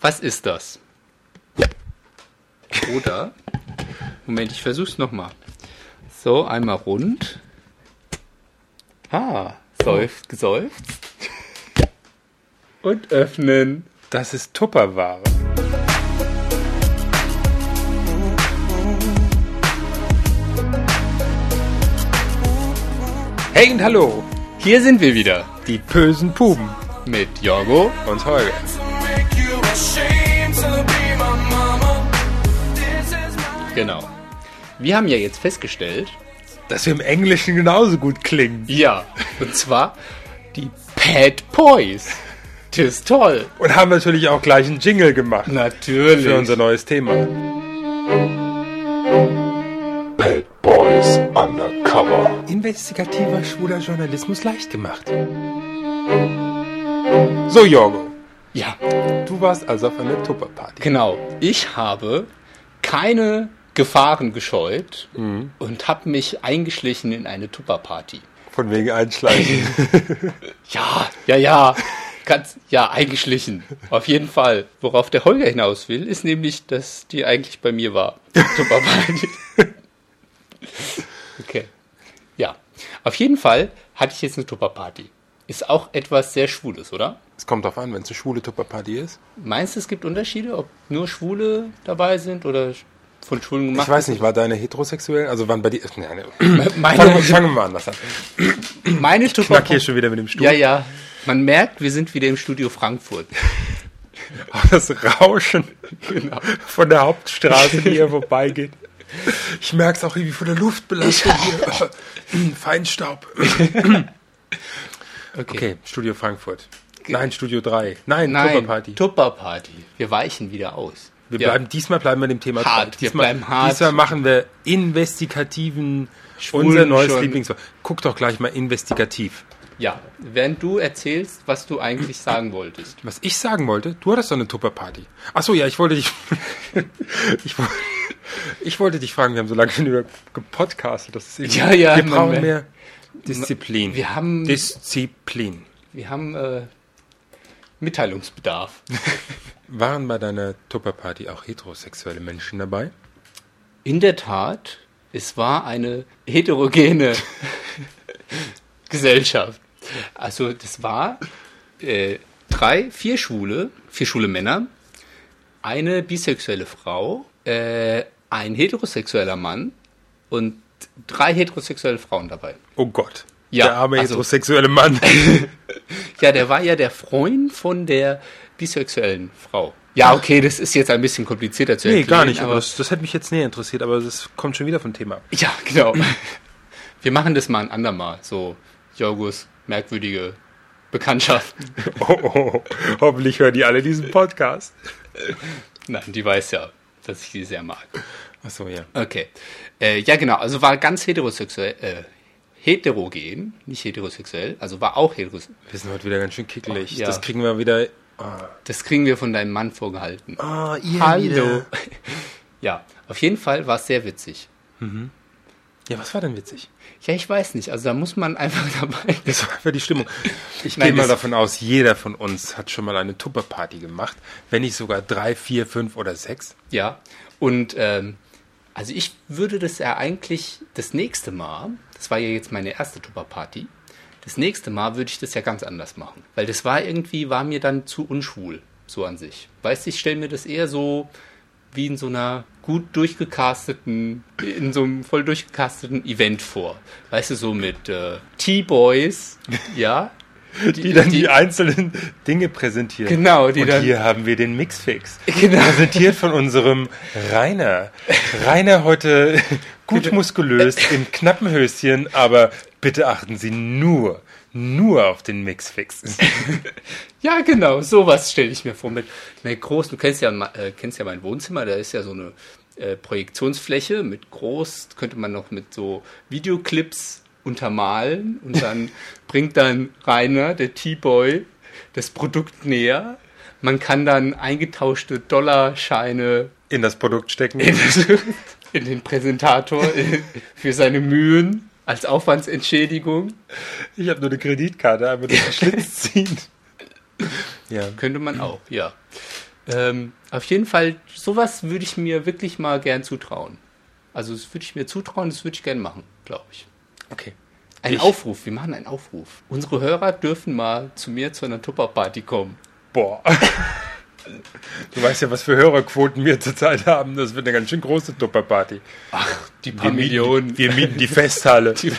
Was ist das? Oder, Moment, ich versuch's nochmal. So, einmal rund. Ah, seufzt, geseufzt. Und öffnen. Das ist Tupperware. Hey und hallo, Hier sind wir wieder die bösen Puben mit Jorgo. und Holger. Wir haben ja jetzt festgestellt, Dass wir im Englischen genauso gut klingen. ja, und zwar die Pad Boys. Das ist toll. Und haben natürlich auch gleich einen Jingle gemacht Natürlich. für unser neues Thema. Bad Boys Undercover. Investigativer schwuler Journalismus leicht gemacht. So, Jorgo, ja, du warst also auf einer Tupperparty. genau. Ich habe keine Gefahren gescheut Mhm. und habe mich eingeschlichen in eine Tupperparty. Von wegen Einschleichen. Ja, ja, ja. Ganz, ja, eingeschlichen. Auf jeden Fall. Worauf der Holger hinaus will, ist nämlich, dass die eigentlich bei mir war. Tupperparty. okay. Ja. Auf jeden Fall hatte ich jetzt eine Tupperparty. Ist auch etwas sehr Schwules, oder? Es kommt drauf an, wenn es eine schwule Tupperparty ist. Meinst du, es gibt Unterschiede, ob nur Schwule dabei sind oder von Schwulen gemacht? Ich weiß nicht, war deine heterosexuell? Also wann bei dir? Nee, nee. Meine, Fangen, wir- fangen wir mal anders an. meine Knack hier schon wieder mit dem Stuhl. Ja, ja. Man merkt, wir sind wieder im Studio Frankfurt. Das Rauschen Genau. von der Hauptstraße, die hier vorbeigeht. Ich merke es auch irgendwie von der Luftbelastung hier. Feinstaub. Okay, Studio Frankfurt. Nein, Studio 3. Nein, Nein, Tupperparty. Tupperparty. Wir weichen wieder aus. Wir Ja. bleiben, diesmal bleiben wir dem Thema Hart, wir Diesmal, bleiben hart. Diesmal machen wir investigativen, Schwulen unser neues schon. Lieblingswort. Guck doch gleich mal investigativ. Ja, während du erzählst, was du eigentlich sagen wolltest. Was ich sagen wollte, du hattest doch eine Tupperparty. Ach so, ja, ich wollte dich, ich, woll- ich wollte dich fragen, wir haben so lange über gepodcastet. Das ist Ja, ja, wir brauchen mehr Disziplin. Wir haben, Disziplin. wir haben äh, Mitteilungsbedarf. Waren bei deiner Tupperparty auch heterosexuelle Menschen dabei? In der Tat, es war eine heterogene Gesellschaft. Also das war äh, drei, vier Schwule, vier schwule Männer, eine bisexuelle Frau, äh, ein heterosexueller Mann und drei heterosexuelle Frauen dabei. Oh Gott. Ja, der arme also- heterosexuelle Mann. Ja, der war ja der Freund von der bisexuellen Frau. Ja, okay, das ist jetzt ein bisschen komplizierter zu nee, erklären. gar nicht. Aber das, das hätte mich jetzt näher interessiert, aber das kommt schon wieder vom Thema. Ja, genau. Wir machen das mal ein andermal. So, Jorgos merkwürdige Bekanntschaften. Oh, oh, oh. Hoffentlich hören die alle diesen Podcast. Nein, die weiß ja, dass ich die sehr mag. Ach so, ja. Okay. Äh, ja, genau. Also war ganz heterosexuell, äh, heterogen, nicht heterosexuell. Also war auch heterosexuell. Wir sind heute wieder ganz schön kickelig. Ja. Das kriegen wir wieder. Das kriegen wir von deinem Mann vorgehalten. Oh, ihr Hallo. Ja, auf jeden Fall war es sehr witzig. Ja, was war denn witzig? Ja, ich weiß nicht. Also da muss man einfach dabei. Das war einfach die Stimmung. Ich gehe mal davon aus, jeder von uns hat schon mal eine Tupperparty gemacht. Wenn nicht sogar drei, vier, fünf oder sechs. Ja, und ähm, also ich würde das ja eigentlich das nächste Mal, das war ja jetzt meine erste Tupperparty, das nächste Mal würde ich das ja ganz anders machen. Weil das war irgendwie, war mir dann zu unschwul, so an sich. Weißt du, ich stelle mir das eher so wie in so einer gut durchgecasteten, in so einem voll durchgecasteten Event vor. Weißt du, so mit äh, T-Boys, ja. Die dann die, einzelnen Dinge präsentieren. Genau, die Und dann- hier haben wir den Mixfix. Genau. Präsentiert von unserem Rainer. Rainer heute gut muskulös im knappen Höschen, aber bitte achten Sie nur, nur auf den Mixfix. Ja, genau, sowas stelle ich mir vor. Mit einer großen, du kennst ja, äh, kennst ja mein Wohnzimmer, da ist ja so eine äh, Projektionsfläche mit groß, könnte man noch mit so Videoclips untermalen und dann bringt dann Rainer, der T-Boy, das Produkt näher. Man kann dann eingetauschte Dollarscheine In das Produkt stecken. in, in den Präsentator für seine Mühen als Aufwandsentschädigung. Ich habe nur eine Kreditkarte, durch den Schlitz ziehen. Ja. Könnte man auch, ja. Ähm, auf jeden Fall, sowas würde ich mir wirklich mal gern zutrauen. Also das würde ich mir zutrauen, das würde ich gerne machen, glaube ich. Okay. Ein Ich- Aufruf, wir machen einen Aufruf. Unsere Hörer dürfen mal zu mir zu einer Tupper-Party kommen. Boah. Du weißt ja, was für Hörerquoten wir zurzeit haben. Das wird eine ganz schön große Tupperparty. Ach, die Wir paar Millionen. Mieten, wir mieten die Festhalle. Die-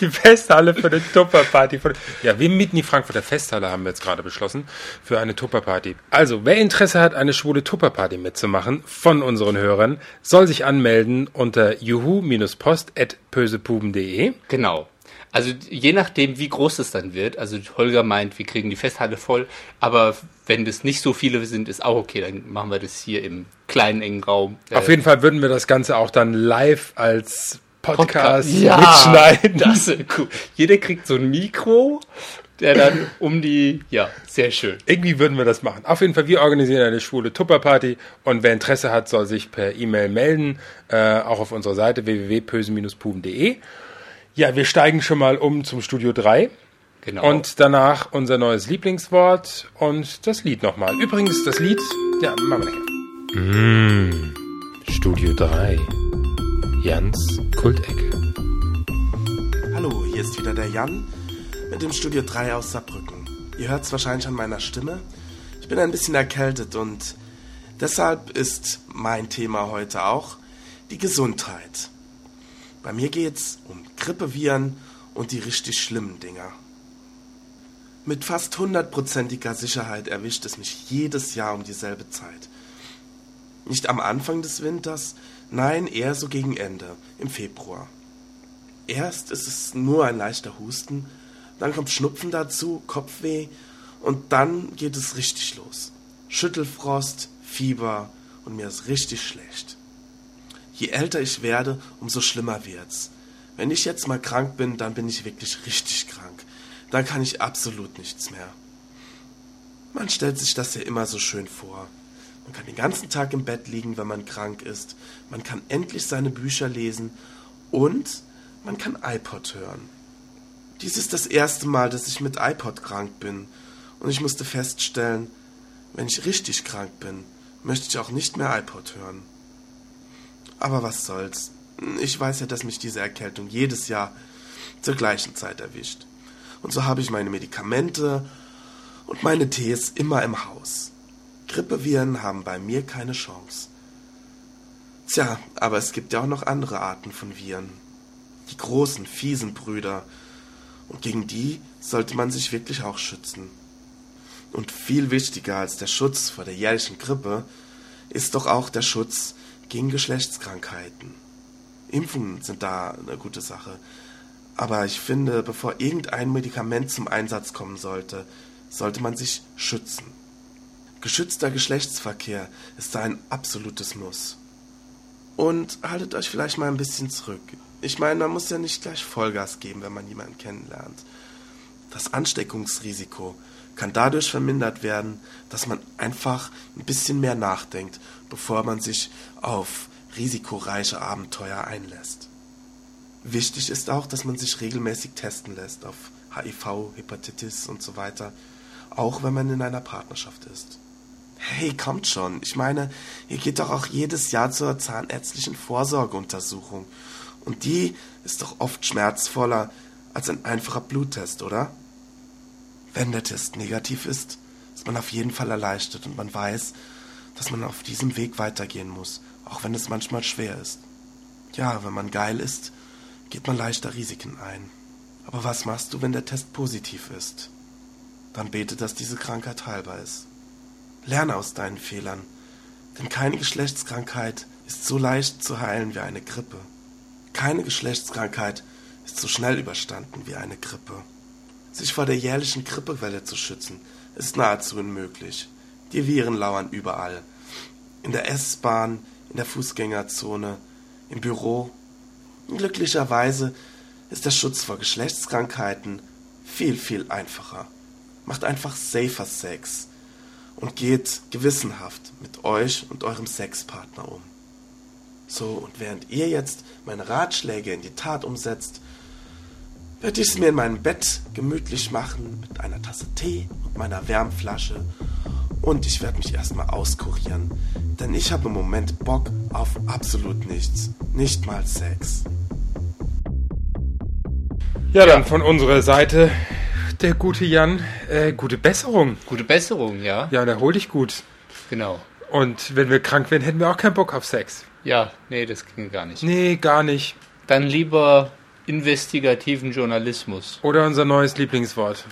Die Festhalle für eine Tupperparty. Ja, wir mieten die Frankfurter Festhalle, haben wir jetzt gerade beschlossen, für eine Tupperparty. Also, wer Interesse hat, eine schwule Tupperparty mitzumachen von unseren Hörern, soll sich anmelden unter juhu-post.pösepuben.de. Genau. Also je nachdem, wie groß es dann wird. Also Holger meint, wir kriegen die Festhalle voll. Aber wenn das nicht so viele sind, ist auch okay. Dann machen wir das hier im kleinen, engen Raum. Äh, Auf jeden Fall würden wir das Ganze auch dann live als Podcast, Ja, mitschneiden. Das ist cool. Jeder kriegt so ein Mikro, der dann um die, ja, sehr schön. Irgendwie würden wir das machen. Auf jeden Fall, wir organisieren eine schwule Tupperparty und wer Interesse hat, soll sich per E-Mail melden, äh, auch auf unserer Seite www.pösen-puben.de. Ja, wir steigen schon mal um zum Studio 3 Genau. und danach unser neues Lieblingswort und das Lied nochmal. Übrigens, das Lied, ja, machen wir nachher. Mm, Studio 3. Jans Kultecke. Hallo, hier ist wieder der Jan mit dem Studio 3 aus Saarbrücken. Ihr hört es wahrscheinlich an meiner Stimme. Ich bin ein bisschen erkältet und deshalb ist mein Thema heute auch die Gesundheit. Bei mir geht's um Grippeviren und die richtig schlimmen Dinger. Mit fast hundertprozentiger Sicherheit erwischt es mich jedes Jahr um dieselbe Zeit. Nicht am Anfang des Winters, nein, eher so gegen Ende, im Februar. Erst ist es nur ein leichter Husten, dann kommt Schnupfen dazu, Kopfweh und dann geht es richtig los. Schüttelfrost, Fieber und mir ist richtig schlecht. Je älter ich werde, umso schlimmer wird's. Wenn ich jetzt mal krank bin, dann bin ich wirklich richtig krank. Dann kann ich absolut nichts mehr. Man stellt sich das ja immer so schön vor. Man kann den ganzen Tag im Bett liegen, wenn man krank ist. Man kann endlich seine Bücher lesen und man kann iPod hören. Dies ist das erste Mal, dass ich mit iPod krank bin. Und ich musste feststellen, wenn ich richtig krank bin, möchte ich auch nicht mehr iPod hören. Aber was soll's. Ich weiß ja, dass mich diese Erkältung jedes Jahr zur gleichen Zeit erwischt. Und so habe ich meine Medikamente und meine Tees immer im Haus. Grippeviren haben bei mir keine Chance. Tja, aber es gibt ja auch noch andere Arten von Viren. Die großen, fiesen Brüder. Und gegen die sollte man sich wirklich auch schützen. Und viel wichtiger als der Schutz vor der jährlichen Grippe ist doch auch der Schutz gegen Geschlechtskrankheiten. Impfungen sind da eine gute Sache. Aber ich finde, bevor irgendein Medikament zum Einsatz kommen sollte, sollte man sich schützen. Geschützter Geschlechtsverkehr ist da ein absolutes Muss. Und haltet euch vielleicht mal ein bisschen zurück. Ich meine, man muss ja nicht gleich Vollgas geben, wenn man jemanden kennenlernt. Das Ansteckungsrisiko kann dadurch vermindert werden, dass man einfach ein bisschen mehr nachdenkt, bevor man sich auf risikoreiche Abenteuer einlässt. Wichtig ist auch, dass man sich regelmäßig testen lässt auf HIV, Hepatitis und so weiter, auch wenn man in einer Partnerschaft ist. Hey, kommt schon. Ich meine, ihr geht doch auch jedes Jahr zur zahnärztlichen Vorsorgeuntersuchung. Und die ist doch oft schmerzvoller als ein einfacher Bluttest, oder? Wenn der Test negativ ist, ist man auf jeden Fall erleichtert und man weiß, dass man auf diesem Weg weitergehen muss, auch wenn es manchmal schwer ist. Ja, wenn man geil ist, geht man leichter Risiken ein. Aber was machst du, wenn der Test positiv ist? Dann bete, dass diese Krankheit heilbar ist. Lerne aus deinen Fehlern, denn keine Geschlechtskrankheit ist so leicht zu heilen wie eine Grippe. Keine Geschlechtskrankheit ist so schnell überstanden wie eine Grippe. Sich vor der jährlichen Grippewelle zu schützen, ist nahezu unmöglich. Die Viren lauern überall. In der S-Bahn, in der Fußgängerzone, im Büro. Glücklicherweise ist der Schutz vor Geschlechtskrankheiten viel, viel einfacher. Macht einfach safer Sex und geht gewissenhaft mit euch und eurem Sexpartner um. So, und während ihr jetzt meine Ratschläge in die Tat umsetzt, werde ich es mir in meinem Bett gemütlich machen mit einer Tasse Tee und meiner Wärmflasche Und ich werde mich erstmal auskurieren. Denn ich habe im Moment Bock auf absolut nichts. Nicht mal Sex. Ja, dann von unserer Seite der gute Jan. Äh, gute Besserung. Gute Besserung, ja? Ja, da hol dich gut. Genau. Und wenn wir krank wären, hätten wir auch keinen Bock auf Sex. Ja, nee, das ging gar nicht. Nee, gar nicht. Dann lieber investigativen Journalismus. Oder unser neues Lieblingswort.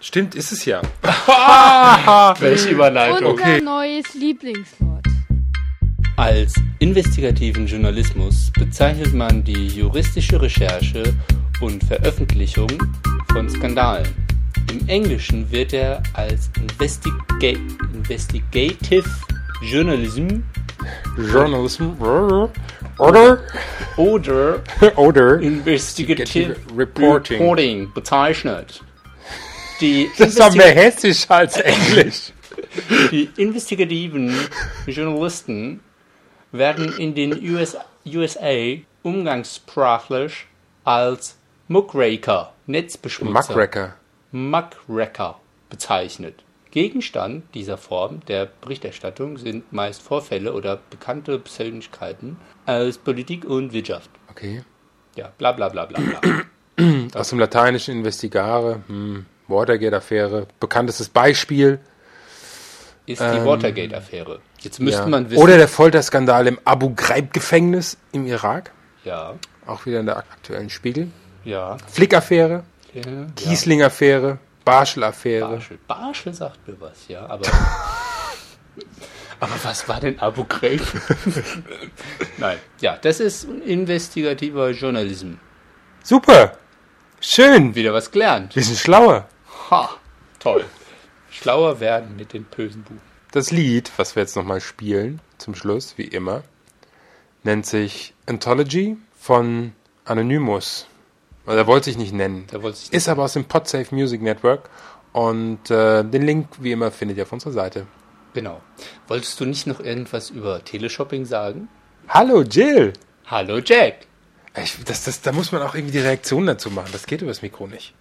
Stimmt, ist es ja. Welche Überleitung. Unser Okay. neues Lieblingswort. Als investigativen Journalismus bezeichnet man die juristische Recherche und Veröffentlichung von Skandalen. Im Englischen wird er als Investiga Investigative Journalism Journalism. Oder? oder Oder? Investigative Reporting. Reporting bezeichnet. Die, Das war mehr hessisch als englisch. die investigativen Journalisten werden in den US USA umgangssprachlich als Muckraker, Netzbeschmutzer, Muckracker. Muckraker bezeichnet. Gegenstand dieser Form der Berichterstattung sind meist Vorfälle oder bekannte Persönlichkeiten aus Politik und Wirtschaft. Okay. Ja, bla bla bla bla bla. Aus dem lateinischen Investigare, hm, Watergate-Affäre, bekanntestes Beispiel. Ist die Watergate-Affäre. Jetzt müsste Ja. man wissen. Oder der Folterskandal im Abu Ghraib-Gefängnis im Irak. ja, Auch wieder in der aktuellen Spiegel. Ja, Flick-Affäre, ja. ja. Kiesling-Affäre, Barschel-Affäre. Barschel. Barschel sagt mir was, ja, aber. aber was war denn Abu Ghraib? Nein, ja, das ist investigativer Journalismus. Super! Schön! Wieder was gelernt. Wir sind schlauer. Ha, toll. Schlauer werden mit den bösen Buchen. Das Lied, was wir jetzt nochmal spielen, zum Schluss, wie immer, nennt sich Anthology von Anonymous. Also, Er wollte sich nicht nennen. Da wollte ich Ist aber aus dem Podsafe Music Network. Und äh, den Link, wie immer, findet ihr auf unserer Seite. Genau. Wolltest du nicht noch irgendwas über Teleshopping sagen? Hallo Jill! Hallo Jack. Ich, das, das, da muss man auch irgendwie die Reaktion dazu machen. Das geht übers Mikro nicht.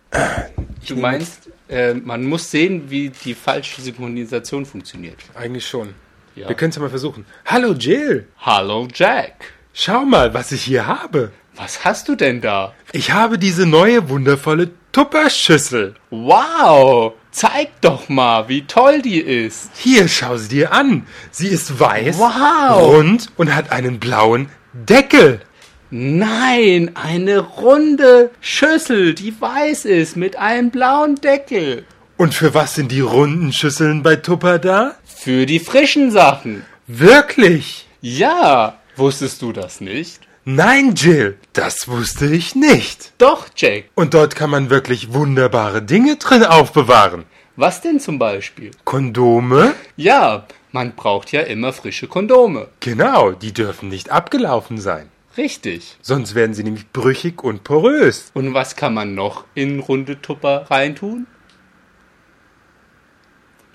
Du meinst, äh, man muss sehen, wie die falsche Synchronisation funktioniert. Eigentlich schon. Ja. Wir können es ja mal versuchen. Hallo Jill! Hallo Jack. Schau mal, was ich hier habe. Was hast du denn da? Ich habe diese neue wundervolle Tupperschüssel. Wow, zeig doch mal, wie toll die ist. Hier, schau sie dir an. Sie ist weiß, Wow. rund und hat einen blauen Deckel. Nein, eine runde Schüssel, die weiß ist, mit einem blauen Deckel. Und für was sind die runden Schüsseln bei Tupper da? Für die frischen Sachen. Wirklich? Ja, wusstest du das nicht? Nein, Jill, das wusste ich nicht. Doch, Jack. Und dort kann man wirklich wunderbare Dinge drin aufbewahren. Was denn zum Beispiel? Kondome? Ja, man braucht ja immer frische Kondome. Genau, die dürfen nicht abgelaufen sein. Richtig. Sonst werden sie nämlich brüchig und porös. Und was kann man noch in runde Tupper reintun?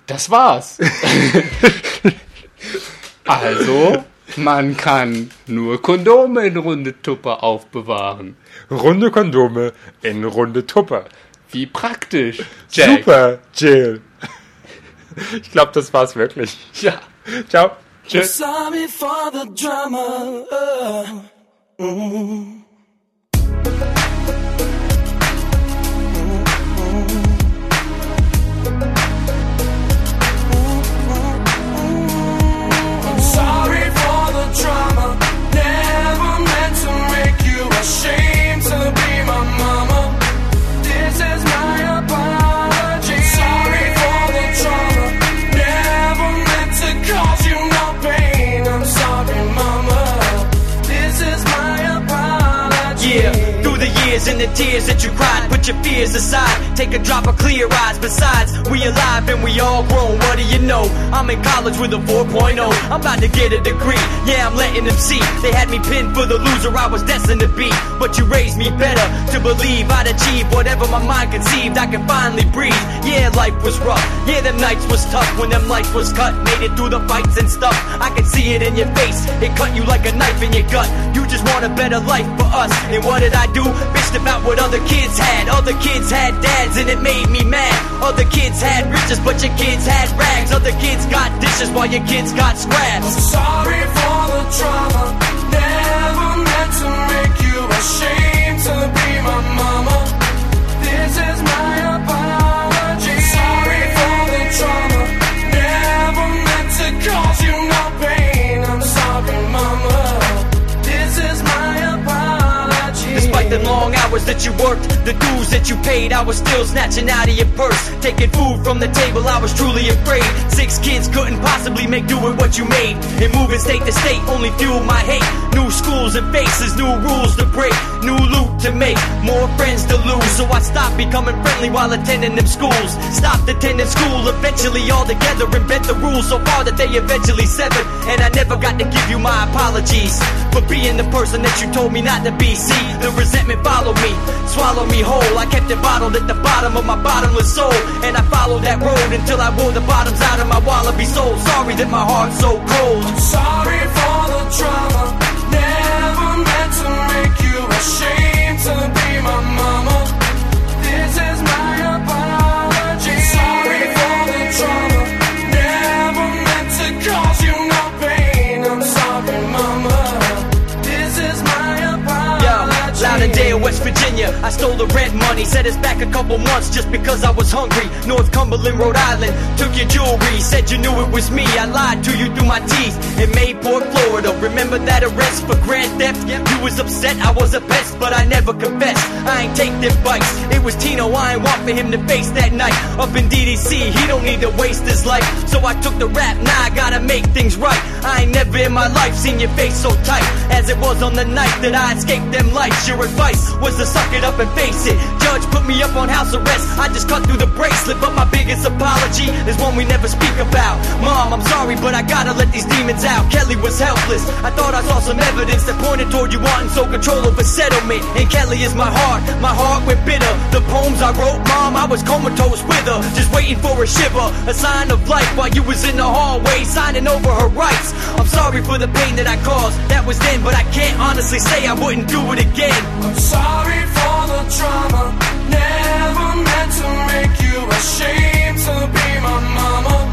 Das war's. also, man kann nur Kondome in runde Tupper aufbewahren. Runde Kondome in runde Tupper. Wie praktisch. Jack. Super, Jill. Ich glaube, das war's wirklich. Ja. Ciao. Tschüss. Years and the tears that you cried, put your fears aside. Take a drop of clear eyes. Besides, we alive and we all grown. What do you know? I'm in college with a 4.0. I'm about to get a degree. Yeah, I'm letting them see. They had me pinned for the loser I was destined to be. But you raised me better to believe I'd achieve whatever my mind conceived. I can finally breathe. Yeah, life was rough. Yeah, them nights was tough when them lights was cut. Made it through the fights and stuff. I can see it in your face. It cut you like a knife in your gut. You just want a better life for us. And what did I do? Bitch, boast about what other kids had. Other kids had dads and it made me mad. Other kids had riches, but your kids had rags. Other kids got dishes while your kids got scraps. Sorry for the drama. Never meant to make you ashamed to be my mama. This is my apology. Sorry for the trauma. Never meant to cause you no pain. I'm sorry, mama. This is my apology. Despite the long hours that you worked, the dues that you paid, I was still snatching out of your purse. Taking food from the table, I was truly afraid. Six kids couldn't possibly make do with what you made. And moving state to state only fueled my hate. New schools and faces, new rules to break, new loot to make, more friends to lose. So I stopped becoming friendly while attending them schools. Stopped attending school eventually all together and bent the rules so far that they eventually severed. And I never got to give you my apologies for being the person that you told me not to be. See, the resentment followed me, swallowed me whole. I kept it bottled at the bottom of my bottomless soul. And I followed that road until I wore the bottoms out of my wallaby soul. Sorry that my heart's so cold. Sorry stole the rent money, set us back a couple months just because I was hungry. North Cumberland, Rhode Island, took your jewelry, said you knew it was me. I lied to you through my teeth in Mayport, Florida. Remember that arrest for grand theft? You was upset, I was a pest, but I never confessed. I ain't take them bites. It was Tino, I ain't want for him to face that night. Up in DDC, he don't need to waste his life. So I took the rap, now I gotta make things right. I ain't never in my life seen your face so tight as it was on the night that I escaped them lights. Your advice was to suck it up and face it. Judge put me up on house arrest. I just cut through the bracelet, but my biggest apology is one we never speak about. Mom, I'm sorry, but I gotta let these demons out. Kelly was helpless. I thought I saw some evidence that pointed toward you wanting sole control over settlement. And Kelly is my heart. My heart went bitter. The poems I wrote, Mom, I was comatose with her, just waiting for a shiver, a sign of life while you was in the hallway signing over her rights. I'm sorry for the pain that I caused. That was then, but I can't honestly say I wouldn't do it again. I'm sorry for the trauma. Never meant to make you ashamed to be my mama.